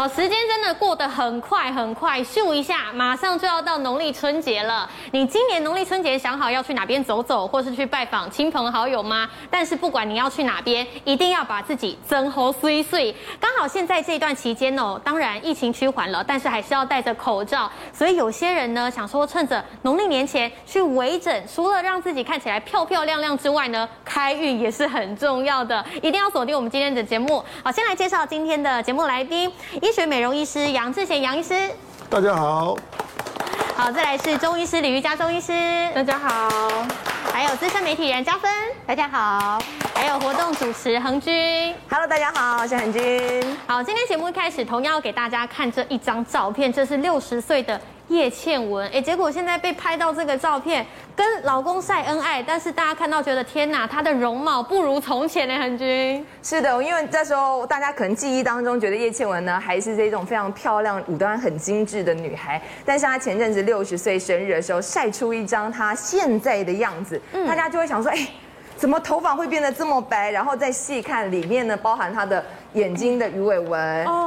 好，时间真的过得很快很快，咻一下，马上就要到农历春节了。你今年农历春节想好要去哪边走走，或是去拜访亲朋好友吗？但是不管你要去哪边，一定要把自己增厚岁岁。刚好现在这段期间哦，当然疫情趋缓了，但是还是要戴着口罩。所以有些人呢，想说趁着农历年前去微整，除了让自己看起来漂漂亮亮之外呢，开运也是很重要的，一定要锁定我们今天的节目。好，先来介绍今天的节目来宾。医学美容医师杨志贤杨医师，大家好。好，再来是中医师李玉佳中医师，大家好。还有资深媒体人嘉芬，大家好。还有活动主持恒君，Hello，大家好，我是恒君。好，今天节目一开始，同样要给大家看这一张照片，这是六十岁的。叶倩文，哎，结果现在被拍到这个照片，跟老公晒恩爱，但是大家看到觉得天哪，她的容貌不如从前呢，恒君。是的，因为这时候大家可能记忆当中觉得叶倩文呢还是这种非常漂亮、五官很精致的女孩，但是她前阵子六十岁生日的时候晒出一张她现在的样子，嗯、大家就会想说，哎，怎么头发会变得这么白？然后再细看里面呢，包含它的。眼睛的鱼尾纹，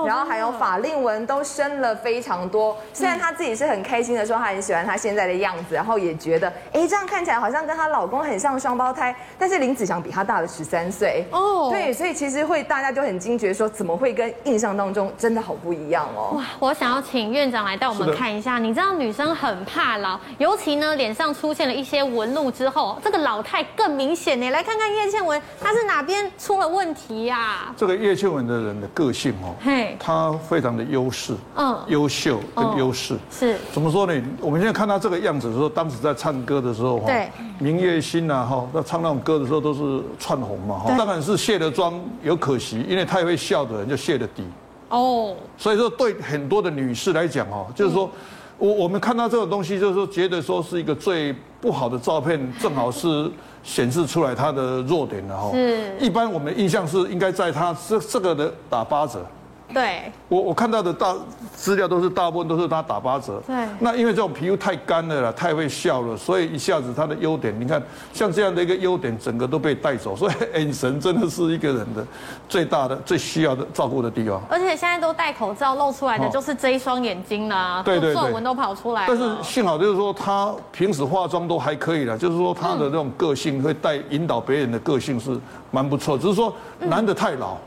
然后还有法令纹都深了非常多。虽然她自己是很开心的说，她很喜欢她现在的样子，然后也觉得，哎，这样看起来好像跟她老公很像双胞胎。但是林子祥比她大了十三岁哦，对，所以其实会大家就很惊觉说，怎么会跟印象当中真的好不一样哦？哇，我想要请院长来带我们看一下。你知道女生很怕老，尤其呢脸上出现了一些纹路之后，这个老态更明显呢。来看看叶倩文，她是哪边出了问题呀？这个叶倩文的人的个性哦，嘿，他非常的优势，嗯，优秀跟优势。是。怎么说呢？我们现在看他这个样子的时候，当时在唱歌的时候，对，明月心呐，哈，那唱那种歌的时候都是串红嘛，哈，当然是卸了妆有可惜，因为太会笑的人就卸了底，哦，所以说对很多的女士来讲哦，就是说我我们看到这个东西，就是说觉得说是一个最不好的照片，正好是。显示出来他的弱点了哈，是。一般我们印象是应该在他这这个的打八折。对，我我看到的大资料都是大部分都是他打八折。对，那因为这种皮肤太干了啦，太会笑了，所以一下子他的优点，你看像这样的一个优点，整个都被带走。所以 眼神真的是一个人的最大的、最需要的照顾的地方。而且现在都戴口罩，露出来的就是这一双眼睛啦，对对对，皱纹都跑出来。但是幸好就是说他平时化妆都还可以了，就是说他的这种个性会带引导别人的个性是蛮不错，只是说男的太老。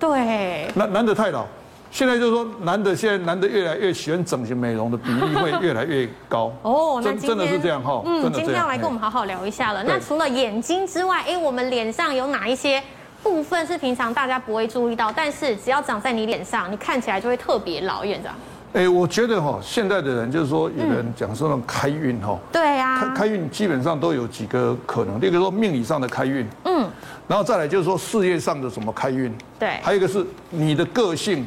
对，男男的太老，现在就是说男的现在男的越来越喜欢整形美容的比例会越来越高。哦，那真的是这样哈，嗯，今天要来跟我们好好聊一下了。那除了眼睛之外，哎，我们脸上有哪一些部分是平常大家不会注意到，但是只要长在你脸上，你看起来就会特别老，院长？哎，我觉得哈，现在的人就是说，有人讲说那种开运哈，对呀，开开运基本上都有几个可能，例如说命理上的开运，嗯。然后再来就是说事业上的什么开运，对，还有一个是你的个性，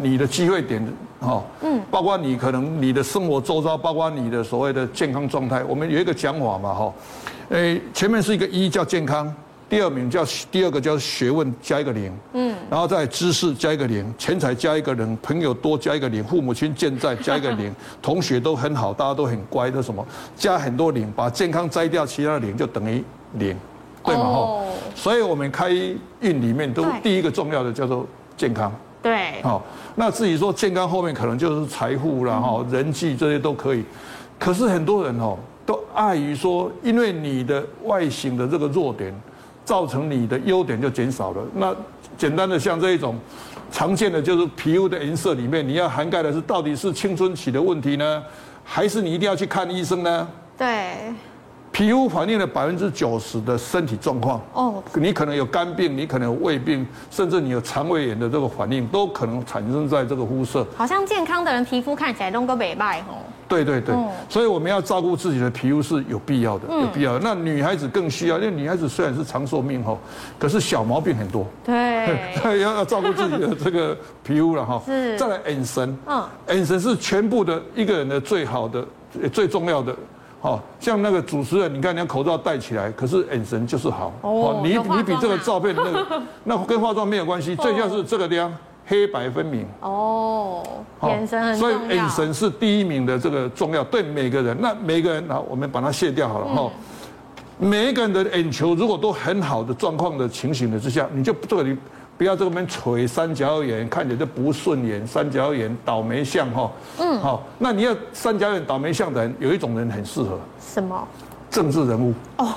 你的机会点，哈，嗯，包括你可能你的生活周遭，包括你的所谓的健康状态。我们有一个讲法嘛，哈，诶，前面是一个一叫健康，第二名叫第二个叫学问加一个零，嗯，然后再知识加一个零，钱财加一个零，朋友多加一个零，父母亲健在加一个零，同学都很好，大家都很乖的什么，加很多零，把健康摘掉，其他的零就等于零。对嘛吼，oh, 所以我们开运里面都第一个重要的叫做健康。对，好，那至于说健康后面可能就是财富啦，哈，人际这些都可以。可是很多人哦，都碍于说，因为你的外形的这个弱点，造成你的优点就减少了。那简单的像这一种常见的就是皮肤的颜色里面，你要涵盖的是到底是青春期的问题呢，还是你一定要去看医生呢？对。皮肤反映了百分之九十的身体状况哦，你可能有肝病，你可能有胃病，甚至你有肠胃炎的这个反应，都可能产生在这个肤色。好像健康的人皮肤看起来都个美白哦。对对对，所以我们要照顾自己的皮肤是有必要的，有必要的。那女孩子更需要，因为女孩子虽然是长寿命哈，可是小毛病很多。对，要要照顾自己的这个皮肤了哈。是。再来眼神，嗯，眼神是全部的一个人的最好的、最重要的。哦，像那个主持人，你看，你看口罩戴起来，可是眼神就是好。哦，你你比这个照片那个，那跟化妆没有关系，最重要是这个地方黑白分明。哦，眼神很。所以眼神是第一名的这个重要，对每个人。那每个人，好，我们把它卸掉好了哈。每一个人的眼球如果都很好的状况的情形的之下，你就这个你不要这边垂三角眼，看起来就不顺眼，三角眼倒霉相哈。嗯，好，那你要三角眼倒霉相的人，有一种人很适合。什么？政治人物。哦，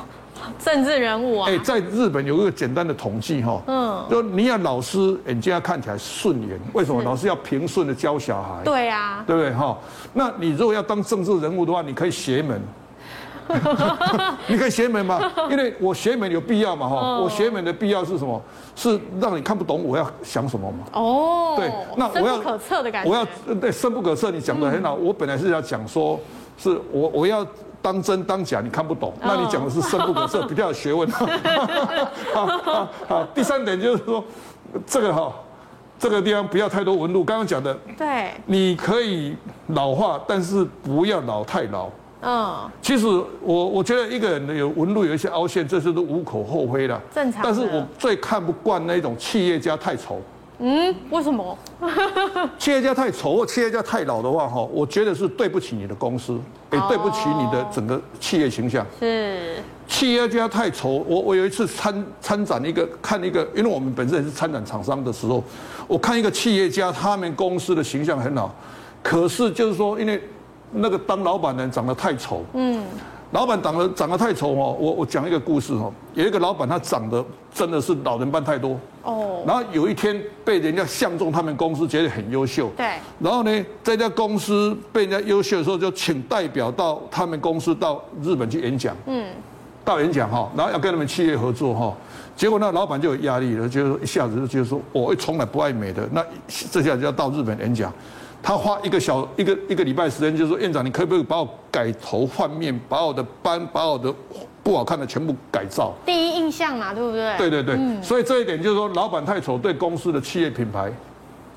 政治人物啊。哎，在日本有一个简单的统计哈。嗯。就你要老师眼睛要看起来顺眼，为什么？老师要平顺的教小孩。对啊。对不对哈？那你如果要当政治人物的话，你可以邪门。你可以邪门吗？因为我邪门有必要嘛哈。我邪门的必要是什么？是让你看不懂我要想什么嘛？哦，对，那我要深不可测的感觉。我要对深不可测，你讲的很好。我本来是要讲说，是我我要当真当假，你看不懂。那你讲的是深不可测，比较有学问。好，第三点就是说，这个哈，这个地方不要太多纹路。刚刚讲的，对，你可以老化，但是不要老太老。嗯，其实我我觉得一个人有纹路有一些凹陷，这是都无可厚非的，正常。但是我最看不惯那种企业家太丑。嗯，为什么？企业家太丑或企业家太老的话，哈，我觉得是对不起你的公司，也对不起你的整个企业形象。是。企业家太丑，我我有一次参参展一个看一个，因为我们本身也是参展厂商的时候，我看一个企业家，他们公司的形象很好，可是就是说因为。那个当老板的人长得太丑，嗯，老板长得长得太丑哦，我我讲一个故事哦，有一个老板他长得真的是老人斑太多，哦，然后有一天被人家相中他们公司，觉得很优秀，对，然后呢，在这家公司被人家优秀的时候，就请代表到他们公司到日本去演讲，嗯，到演讲哈，然后要跟他们企业合作哈，结果那老板就有压力了，就一下子就觉得说，我从来不爱美的，那这下就要到日本演讲。他花一个小一个一个礼拜时间，就是说，院长，你可不可以把我改头换面，把我的斑，把我的不好看的全部改造？第一印象嘛，对不对？对对对，嗯、所以这一点就是说，老板太丑，对公司的企业品牌，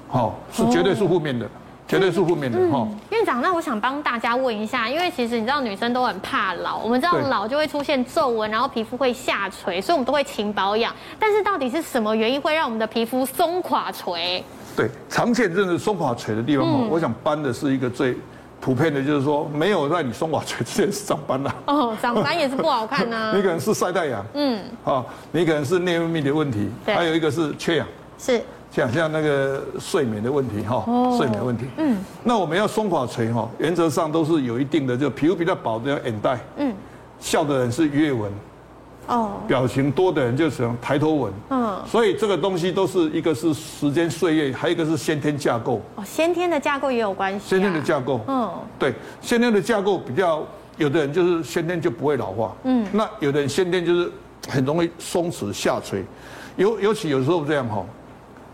好是绝对是负面的，哦、绝对是负面的哈。嗯、院长，那我想帮大家问一下，因为其实你知道女生都很怕老，我们知道老就会出现皱纹，然后皮肤会下垂，所以我们都会勤保养。但是到底是什么原因会让我们的皮肤松垮垂？对，常见真的松垮垂的地方，嗯、我想搬的是一个最普遍的，就是说没有在你松垮垂之前是长斑了。哦，长斑也是不好看啊。你可能是晒太阳，嗯，啊，你可能是内分泌的问题，对。还有一个是缺氧，是。像像那个睡眠的问题哈，哦、睡眠问题，嗯，那我们要松垮垂哈，原则上都是有一定的，就皮肤比较薄的要眼袋，嗯，笑的人是鱼尾纹。哦，表情多的人就喜欢抬头纹，嗯，所以这个东西都是一个是时间岁月，还有一个是先天架构。哦，先天的架构也有关系。先天的架构，嗯，对，先天的架构比较，有的人就是先天就不会老化，嗯，那有的人先天就是很容易松弛下垂，尤尤其有时候这样哈，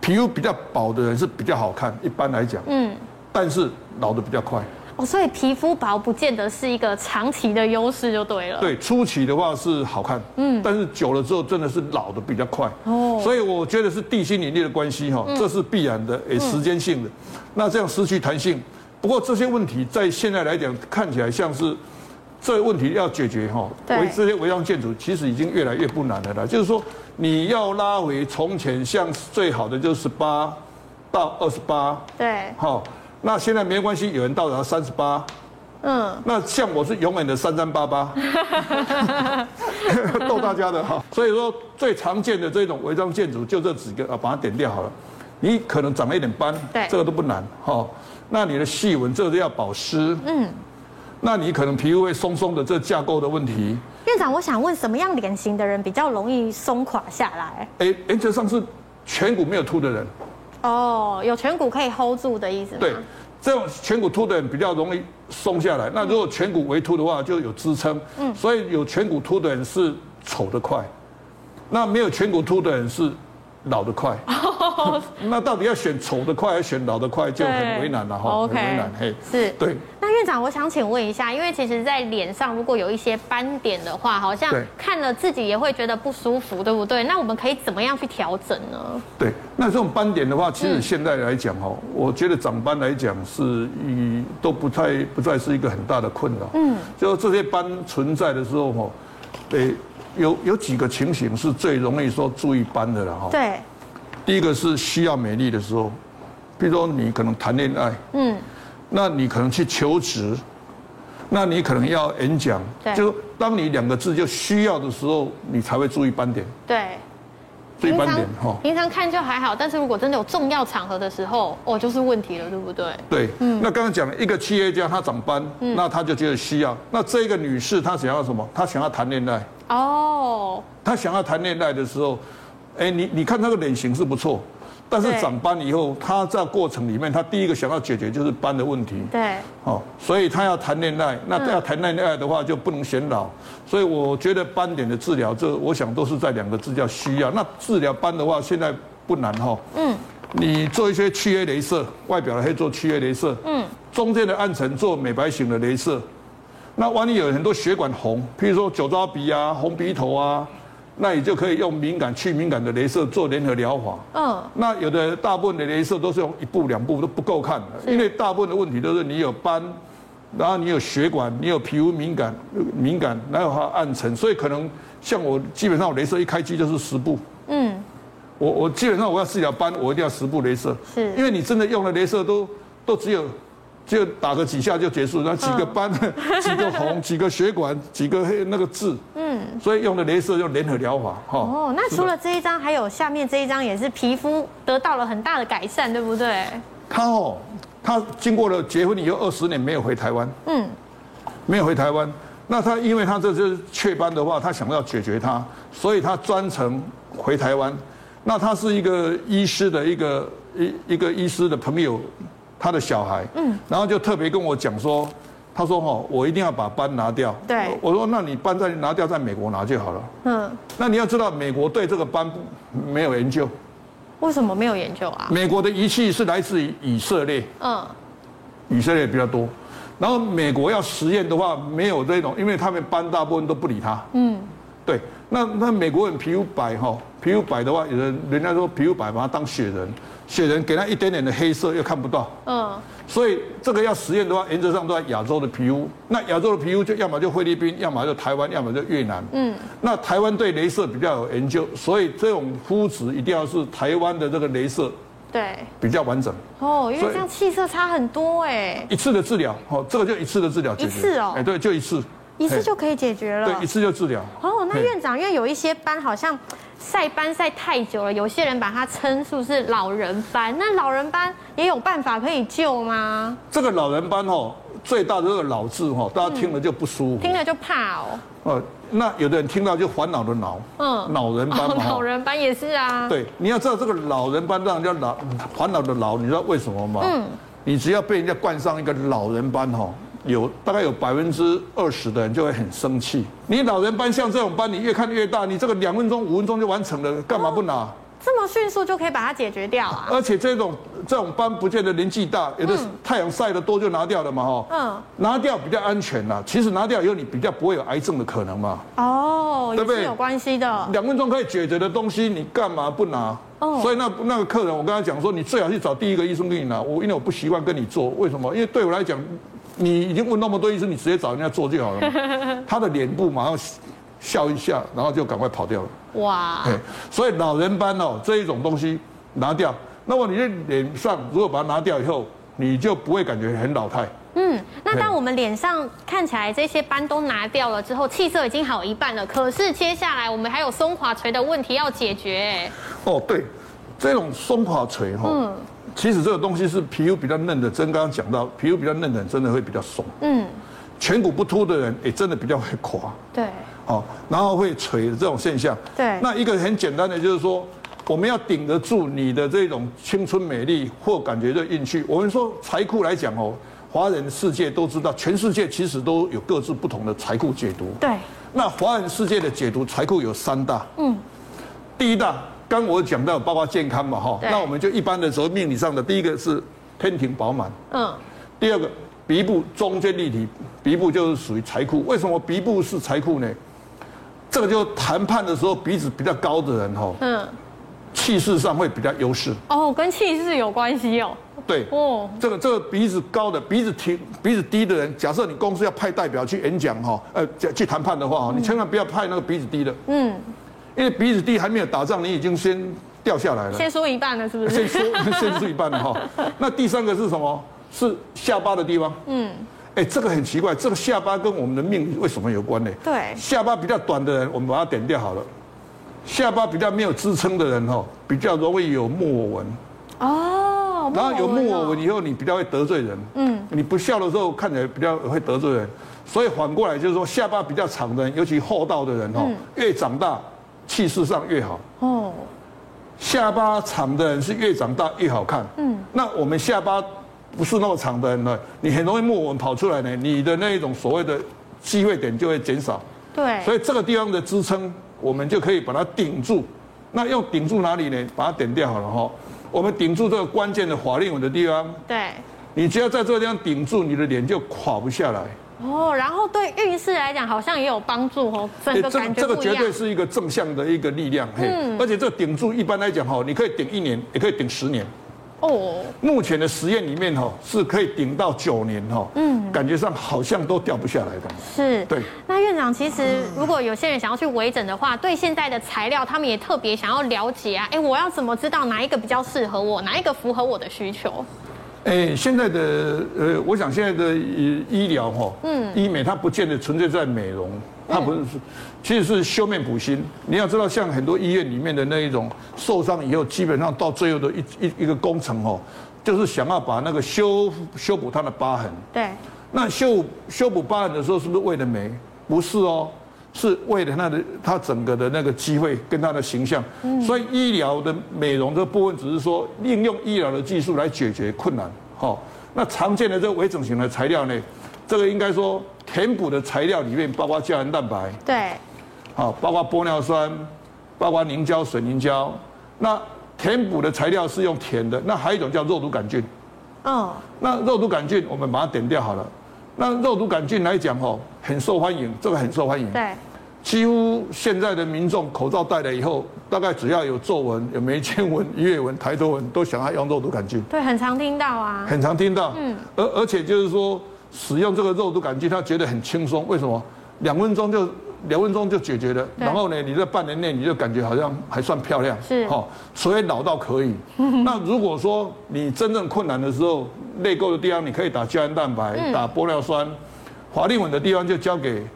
皮肤比较薄的人是比较好看，一般来讲，嗯，但是老的比较快。哦，所以皮肤薄不见得是一个长期的优势，就对了。对，初期的话是好看，嗯，但是久了之后真的是老的比较快。哦，所以我觉得是地心引力的关系哈，这是必然的，诶，时间性的。那这样失去弹性，不过这些问题在现在来讲看起来像是这个问题要解决哈，为这些违章建筑其实已经越来越不难了啦。就是说你要拉回从前，像最好的就是十八到二十八，对，好。那现在没关系，有人到达三十八，嗯，那像我是永远的三三八八，逗大家的哈。所以说最常见的这种违章建筑就这几个啊，把它点掉好了。你可能长了一点斑，对，这个都不难哈。那你的细纹，这个要保湿，嗯。那你可能皮肤会松松的，这架构的问题。院长，我想问，什么样脸型的人比较容易松垮下来？哎，原则上是颧骨没有凸的人。哦，有颧骨可以 hold 住的意思吗？对，这种颧骨凸的人比较容易松下来。那如果颧骨微凸的话，就有支撑。嗯，所以有颧骨凸的人是丑得快，那没有颧骨凸的人是老得快。那到底要选丑的快还是选老的快，就很为难了哈。很为难。嘿，是。对。那院长，我想请问一下，因为其实，在脸上如果有一些斑点的话，好像看了自己也会觉得不舒服，对不对？那我们可以怎么样去调整呢？对，那这种斑点的话，其实现在来讲哈，嗯、我觉得长斑来讲是以都不太不再是一个很大的困扰。嗯，就这些斑存在的时候哈，对，有有几个情形是最容易说注意斑的了哈。对。第一个是需要美丽的时候，比如说你可能谈恋爱，嗯，那你可能去求职，那你可能要演讲，对，就当你两个字就需要的时候，你才会注意斑点，对，对斑点哈。平常看就还好，但是如果真的有重要场合的时候，哦，就是问题了，对不对？对，嗯。那刚刚讲了一个企业家他长斑，那他就觉得需要。那这个女士她想要什么？她想要谈恋爱。哦。她想要谈恋爱的时候，哎，你你看她的脸型是不错。但是长斑以后，他在过程里面，他第一个想要解决就是斑的问题。对。哦，所以他要谈恋爱，那要谈恋爱的话就不能显老。所以我觉得斑点的治疗，这我想都是在两个字叫需要。那治疗斑的话，现在不难哈。嗯。你做一些去黑镭射，外表的可以做去黑镭射。嗯。中间的暗沉做美白型的镭射。那万一有很多血管红，譬如说酒糟鼻啊、红鼻头啊。那你就可以用敏感去敏感的镭射做联合疗法。嗯。那有的大部分的镭射都是用一步两步都不够看的，因为大部分的问题都是你有斑，然后你有血管，你有皮肤敏感敏感，然后它暗沉，所以可能像我基本上我镭射一开机就是十步。嗯。我我基本上我要治疗斑，我一定要十步镭射。是。因为你真的用了镭射都都只有。就打个几下就结束，然后几个斑、嗯、几个红、几个血管、几个黑那个痣，嗯，所以用的镭射用联合疗法，哈。哦，那除了这一张，还有下面这一张也是皮肤得到了很大的改善，对不对？他哦，他经过了结婚以后二十年没有回台湾，嗯，没有回台湾。那他因为他这就是雀斑的话，他想要解决它，所以他专程回台湾。那他是一个医师的一个一一个医师的朋友。他的小孩，嗯，然后就特别跟我讲说，他说哈，我一定要把班拿掉。对，我说那你班再拿掉，在美国拿就好了。嗯，那你要知道，美国对这个班没有研究。为什么没有研究啊？美国的仪器是来自于以色列，嗯，以色列比较多。然后美国要实验的话，没有这种，因为他们班大部分都不理他。嗯，对，那那美国人皮肤白哈，皮肤白的话，有人人家说皮肤白，把它当雪人。雪人给他一点点的黑色又看不到，嗯，所以这个要实验的话，原则上都在亚洲的皮肤。那亚洲的皮肤就要么就菲律宾，要么就台湾，要么就越南。嗯，那台湾对镭射比较有研究，所以这种肤质一定要是台湾的这个镭射，对，比较完整。哦，因为这样气色差很多哎。一次的治疗，哦，这个就一次的治疗，一次哦，哎，对，就一次，一次就可以解决了。对，一次就治疗。哦，那院长，因为有一些斑好像。晒斑晒太久了，有些人把它称数是老人斑？那老人斑也有办法可以救吗？这个老人斑哦，最大的这个老字哈，大家听了就不舒服，听了就怕哦。呃，那有的人听到就烦恼的恼，嗯，老人斑嘛，老人斑也是啊。对，你要知道这个老人斑让人家老烦恼的恼，你知道为什么吗？嗯，你只要被人家冠上一个老人斑哈。有大概有百分之二十的人就会很生气。你老人斑像这种斑，你越看越大，你这个两分钟、五分钟就完成了，干嘛不拿？哦，这么迅速就可以把它解决掉啊！而且这种这种斑不见得年纪大，有的太阳晒得多就拿掉了嘛，哈。嗯。拿掉比较安全啦。其实拿掉以后你比较不会有癌症的可能嘛。哦，对不对？有关系的。两分钟可以解决的东西，你干嘛不拿？哦。所以那那个客人，我跟他讲说，你最好去找第一个医生给你拿。我因为我不习惯跟你做，为什么？因为对我来讲。你已经问那么多医生，你直接找人家做就好了。他的脸部马上笑一下，然后就赶快跑掉了。哇！所以老人斑哦，这一种东西拿掉，那么你的脸上如果把它拿掉以后，你就不会感觉很老态。嗯，那当我们脸上看起来这些斑都拿掉了之后，气色已经好一半了，可是接下来我们还有松垮垂的问题要解决。哦，对，这种松垮垂哈。嗯。其实这个东西是皮肤比较嫩的，真刚刚讲到，皮肤比较嫩的人真的会比较松。嗯，颧骨不凸的人也真的比较会垮。对。哦，然后会垂的这种现象。对。那一个很简单的就是说，我们要顶得住你的这种青春美丽或感觉的运气。我们说财库来讲哦，华人世界都知道，全世界其实都有各自不同的财库解读。对。那华人世界的解读财库有三大。嗯。第一大。刚我讲到包括健康嘛哈，那我们就一般的时候命理上的第一个是天庭饱满，嗯，第二个鼻部中间立体，鼻部就是属于财库。为什么鼻部是财库呢？这个就谈判的时候鼻子比较高的人哈，嗯，气势上会比较优势。哦，跟气势有关系哦。对，哦，这个这个鼻子高的鼻子挺鼻子低的人，假设你公司要派代表去演讲哈，呃，去谈判的话，你千万不要派那个鼻子低的，嗯。因为鼻子低还没有打仗，你已经先掉下来了。先输一半了，是不是？先输，先输一半了哈。那第三个是什么？是下巴的地方。嗯。哎，这个很奇怪，这个下巴跟我们的命为什么有关呢？对。下巴比较短的人，我们把它点掉好了。下巴比较没有支撑的人哈，比较容易有木偶纹。哦。然后有木偶纹以后，你比较会得罪人。嗯。你不笑的时候看起来比较会得罪人，所以反过来就是说，下巴比较长的人，尤其厚道的人哈，越长大气势上越好。哦。下巴长的人是越长大越好看。嗯。那我们下巴不是那么长的人呢，你很容易木偶纹跑出来呢，你的那一种所谓的机会点就会减少。对。所以这个地方的支撑。我们就可以把它顶住，那要顶住哪里呢？把它点掉好了哈。我们顶住这个关键的法令纹的地方。对。你只要在这个地方顶住，你的脸就垮不下来。哦，然后对运势来讲，好像也有帮助哦。整个感觉这个绝对是一个正向的一个力量。嗯。而且这顶住，一般来讲哈，你可以顶一年，也可以顶十年。哦，目前的实验里面哈，是可以顶到九年哈，嗯，感觉上好像都掉不下来的。是，对。那院长，其实如果有些人想要去微整的话，对现在的材料，他们也特别想要了解啊。哎，我要怎么知道哪一个比较适合我，哪一个符合我的需求？哎，现在的呃，我想现在的医疗哈，嗯，医美它不见得纯粹在美容。它不是，其实是修面补心。你要知道，像很多医院里面的那一种受伤以后，基本上到最后的一一一个工程哦，就是想要把那个修修补它的疤痕。对。那修修补疤痕的时候，是不是为了美？不是哦，是为了它的它整个的那个机会跟它的形象。嗯。所以医疗的美容这部分，只是说应用医疗的技术来解决困难。好，那常见的这个微整形的材料呢，这个应该说。填补的材料里面包括胶原蛋白，对，好，包括玻尿酸，包括凝胶、水凝胶。那填补的材料是用填的，那还有一种叫肉毒杆菌。哦，那肉毒杆菌我们把它点掉好了。那肉毒杆菌来讲哦，很受欢迎，这个很受欢迎。对，几乎现在的民众口罩戴了以后，大概只要有皱纹、有眉间纹、鱼尾纹、抬头纹，都想要用肉毒杆菌。对，很常听到啊。很常听到。嗯，而而且就是说。使用这个肉毒杆菌，他觉得很轻松。为什么？两分钟就两分钟就解决了。然后呢，你在半年内你就感觉好像还算漂亮。是。哈，所以老到可以。那如果说你真正困难的时候，泪沟的地方你可以打胶原蛋白，打玻尿酸；法令纹的地方就交给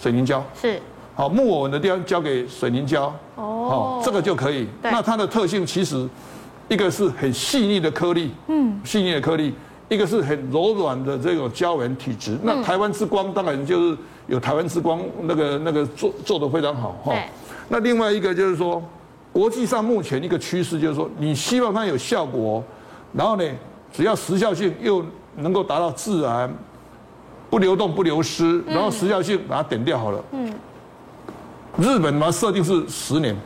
水凝胶。是。好，木偶纹的地方交给水凝胶。哦。好，这个就可以。那它的特性其实一个是很细腻的颗粒。嗯。细腻的颗粒。一个是很柔软的这种胶原体质，那台湾之光当然就是有台湾之光那个那个做做得非常好哈。那另外一个就是说，国际上目前一个趋势就是说，你希望它有效果，然后呢，只要时效性又能够达到自然，不流动不流失，然后时效性把它点掉好了。嗯。日本把它设定是十年，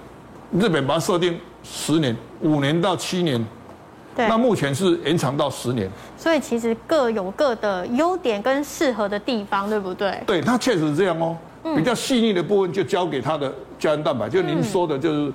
日本把它设定十年，五年到七年。对那目前是延长到十年，所以其实各有各的优点跟适合的地方，对不对？对，它确实是这样哦。比较细腻的部分就交给它的胶原蛋白，就您说的，就是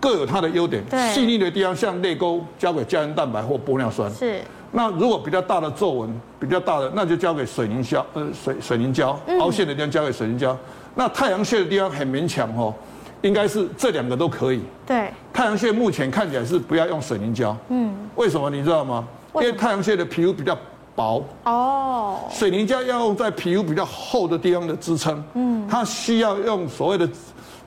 各有它的优点。细腻的地方像泪沟，交给胶原蛋白或玻尿酸。是。那如果比较大的皱纹，比较大的，那就交给水凝胶，呃，水水凝胶，凹陷的地方交给水凝胶。那太阳穴的地方很勉强哦。应该是这两个都可以。对，太阳穴目前看起来是不要用水凝胶。嗯，为什么你知道吗？因为太阳穴的皮肤比较薄。哦。水凝胶要用在皮肤比较厚的地方的支撑。嗯。它需要用所谓的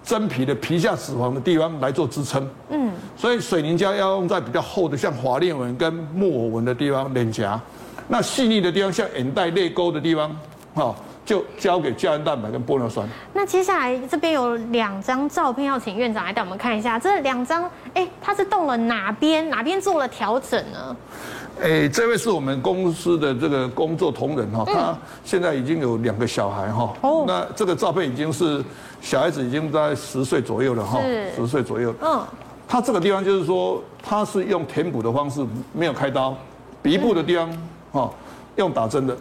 真皮的皮下脂肪的地方来做支撑。嗯。所以水凝胶要用在比较厚的，像法令纹跟木偶纹的地方，脸颊。那细腻的地方，像眼袋、泪沟的地方，哈。就交给胶原蛋白跟玻尿酸。那接下来这边有两张照片，要请院长来带我们看一下。这两张，哎，他是动了哪边？哪边做了调整呢？哎，这位是我们公司的这个工作同仁哈，他现在已经有两个小孩哈。哦。那这个照片已经是小孩子已经在十岁左右了哈，十岁左右。嗯。他这个地方就是说，他是用填补的方式，没有开刀，鼻部的地方哈，用打针的。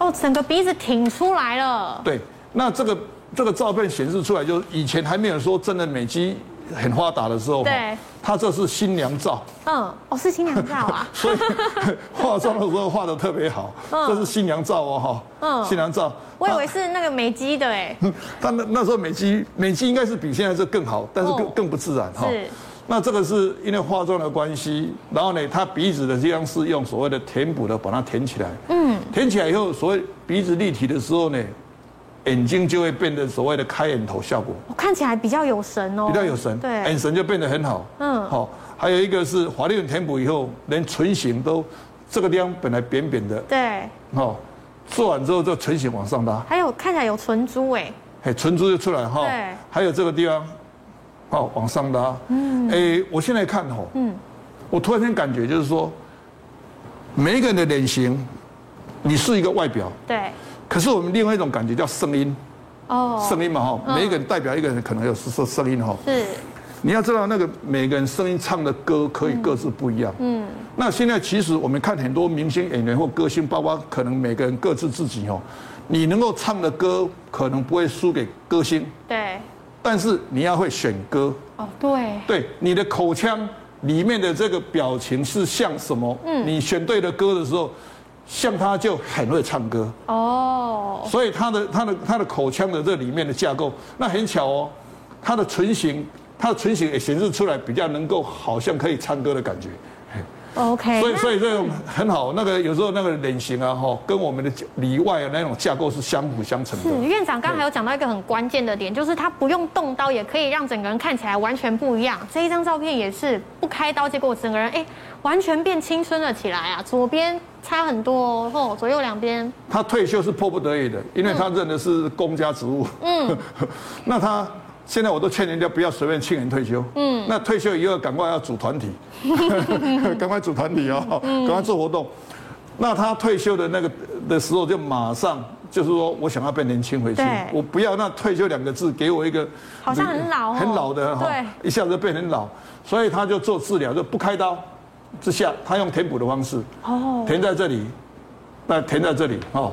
哦，整个鼻子挺出来了。对，那这个这个照片显示出来，就是以前还没有说真的美肌很发达的时候，对，他这是新娘照。嗯，哦，是新娘照啊。所以 化妆的时候化的特别好，这是新娘照哦，哈。嗯，新娘照。我以为是那个美肌的哎。但那那时候美肌美肌应该是比现在这更好，但是更更不自然哈。是。那这个是因为化妆的关系，然后呢，他鼻子的这样是用所谓的填补的把它填起来。嗯。填起来以后，所谓鼻子立体的时候呢，眼睛就会变得所谓的开眼头效果，看起来比较有神哦，比较有神，对，眼神就变得很好。嗯，好，还有一个是法令纹填补以后，连唇形都这个地方本来扁扁的，对，好，做完之后就唇形往上拉，还有看起来有唇珠哎，哎，唇珠就出来哈，对，还有这个地方，好，往上拉，嗯，哎，我现在看哦，嗯，我突然间感觉就是说，每一个人的脸型，你是一个外表，对。可是我们另外一种感觉叫声音，哦，声音嘛哈，每一个人代表一个人可能有说声音哈，是，你要知道那个每个人声音唱的歌可以各自不一样，嗯，那现在其实我们看很多明星演员或歌星，包括可能每个人各自自己哦，你能够唱的歌可能不会输给歌星，对，但是你要会选歌，哦，对，对，你的口腔里面的这个表情是像什么？嗯，你选对的歌的时候。像他就很会唱歌哦，所以他的他的他的口腔的这里面的架构，那很巧哦，他的唇形，他的唇形也显示出来比较能够好像可以唱歌的感觉。OK，所以所以这种很好，那个有时候那个脸型啊哈，跟我们的里外的那种架构是相辅相成的。是院长刚才有讲到一个很关键的点，就是他不用动刀也可以让整个人看起来完全不一样。这一张照片也是不开刀，结果整个人哎完全变青春了起来啊，左边。差很多哦，左右两边。他退休是迫不得已的，因为他认的是公家职务。嗯，那他现在我都劝人家不要随便轻言退休。嗯，那退休以后赶快要组团体，赶快组团体哦，赶快做活动。那他退休的那个的时候，就马上就是说我想要变年轻回去，我不要那退休两个字给我一个好像很老很老的哈，一下子就变很老，所以他就做治疗，就不开刀。之下，他用填补的方式，哦，填在这里，那填在这里，哦，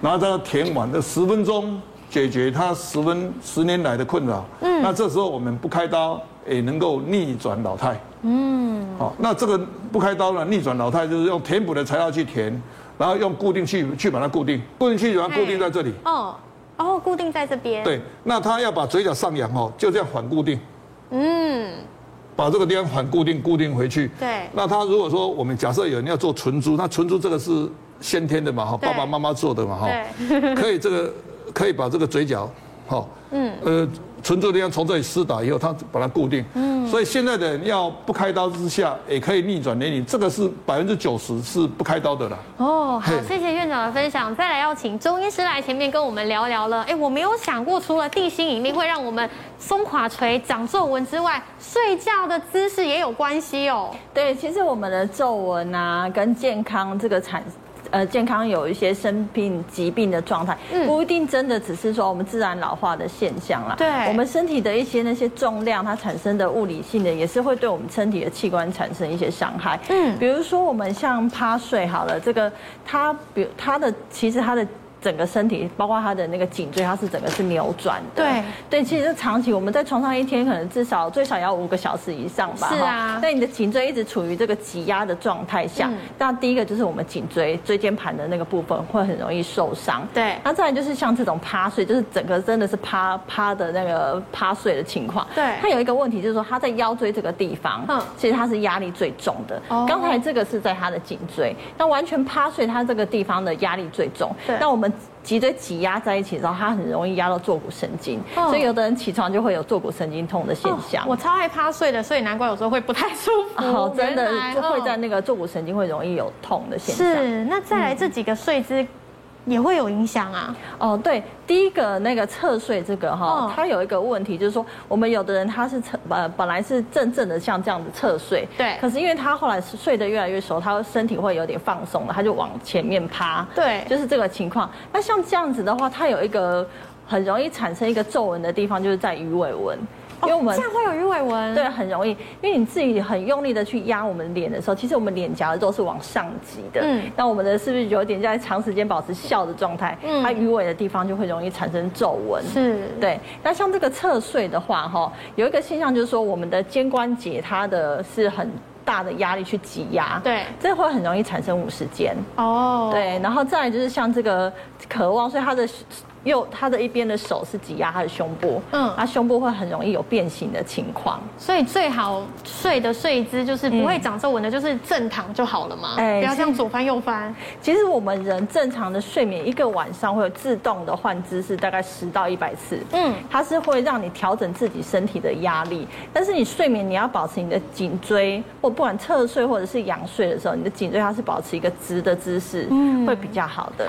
然后他填完这十分钟，解决他十分十年来的困扰，嗯，那这时候我们不开刀也能够逆转老态，嗯，好，那这个不开刀呢，逆转老态就是用填补的材料去填，然后用固定器去把它固定，固定器把它固定在这里，哦，哦，固定在这边，对，那他要把嘴角上扬哦，就这样反固定，嗯。把这个地方反固定固定回去。对。那他如果说我们假设有人要做唇珠，那唇珠这个是先天的嘛？哈，爸爸妈妈做的嘛？哈。对。可以这个可以把这个嘴角，哈。嗯。呃。唇珠的地方从这里施打以后，它把它固定。嗯，所以现在的人要不开刀之下，也可以逆转年龄，这个是百分之九十是不开刀的啦。哦，好，谢谢院长的分享。再来要请钟医师来前面跟我们聊聊了。哎，我没有想过，除了地心引力会让我们松垮垂、长皱纹之外，睡觉的姿势也有关系哦。对，其实我们的皱纹啊，跟健康这个产。呃，健康有一些生病疾病的状态，不一定真的只是说我们自然老化的现象啦。对，我们身体的一些那些重量，它产生的物理性的，也是会对我们身体的器官产生一些伤害。嗯，比如说我们像趴睡好了，这个它，比如它的其实它的。整个身体，包括他的那个颈椎，它是整个是扭转的。对对，其实长期我们在床上一天，可能至少最少要五个小时以上吧。是啊。那你的颈椎一直处于这个挤压的状态下，嗯、那第一个就是我们颈椎椎间盘的那个部分会很容易受伤。对。那再来就是像这种趴睡，就是整个真的是趴趴的那个趴睡的情况。对。它有一个问题就是说，它在腰椎这个地方，嗯，其实它是压力最重的。哦。刚才这个是在它的颈椎，那完全趴睡，它这个地方的压力最重。对。那我们。脊椎挤压在一起之后，它很容易压到坐骨神经，哦、所以有的人起床就会有坐骨神经痛的现象。哦、我超爱趴睡的，所以难怪有时候会不太舒服。哦，真的就会在那个坐骨神经会容易有痛的现象。是，那再来这几个睡姿。嗯也会有影响啊！哦，对，第一个那个侧睡这个哈，它有一个问题，就是说我们有的人他是侧呃本来是正正的像这样子侧睡，对，可是因为他后来是睡得越来越熟，他身体会有点放松了，他就往前面趴，对，就是这个情况。那像这样子的话，它有一个很容易产生一个皱纹的地方，就是在鱼尾纹。因为我们、哦、这样会有鱼尾纹，对，很容易。因为你自己很用力的去压我们脸的时候，其实我们脸颊都是往上挤的。嗯，那我们的是不是有点在长时间保持笑的状态？嗯，它鱼尾的地方就会容易产生皱纹。是，对。那像这个侧睡的话，哈，有一个现象就是说，我们的肩关节它的是很大的压力去挤压，对，这会很容易产生五十肩。哦，对。然后再来就是像这个渴望，所以它的。右他的一边的手是挤压他的胸部，嗯，他胸部会很容易有变形的情况，所以最好睡的睡姿就是不会长皱纹的，就是正躺就好了嘛，哎，不要这样左翻右翻。其实我们人正常的睡眠一个晚上会有自动的换姿势，大概十到一百次，嗯，它是会让你调整自己身体的压力，但是你睡眠你要保持你的颈椎，或不管侧睡或者是仰睡的时候，你的颈椎它是保持一个直的姿势，嗯，会比较好的。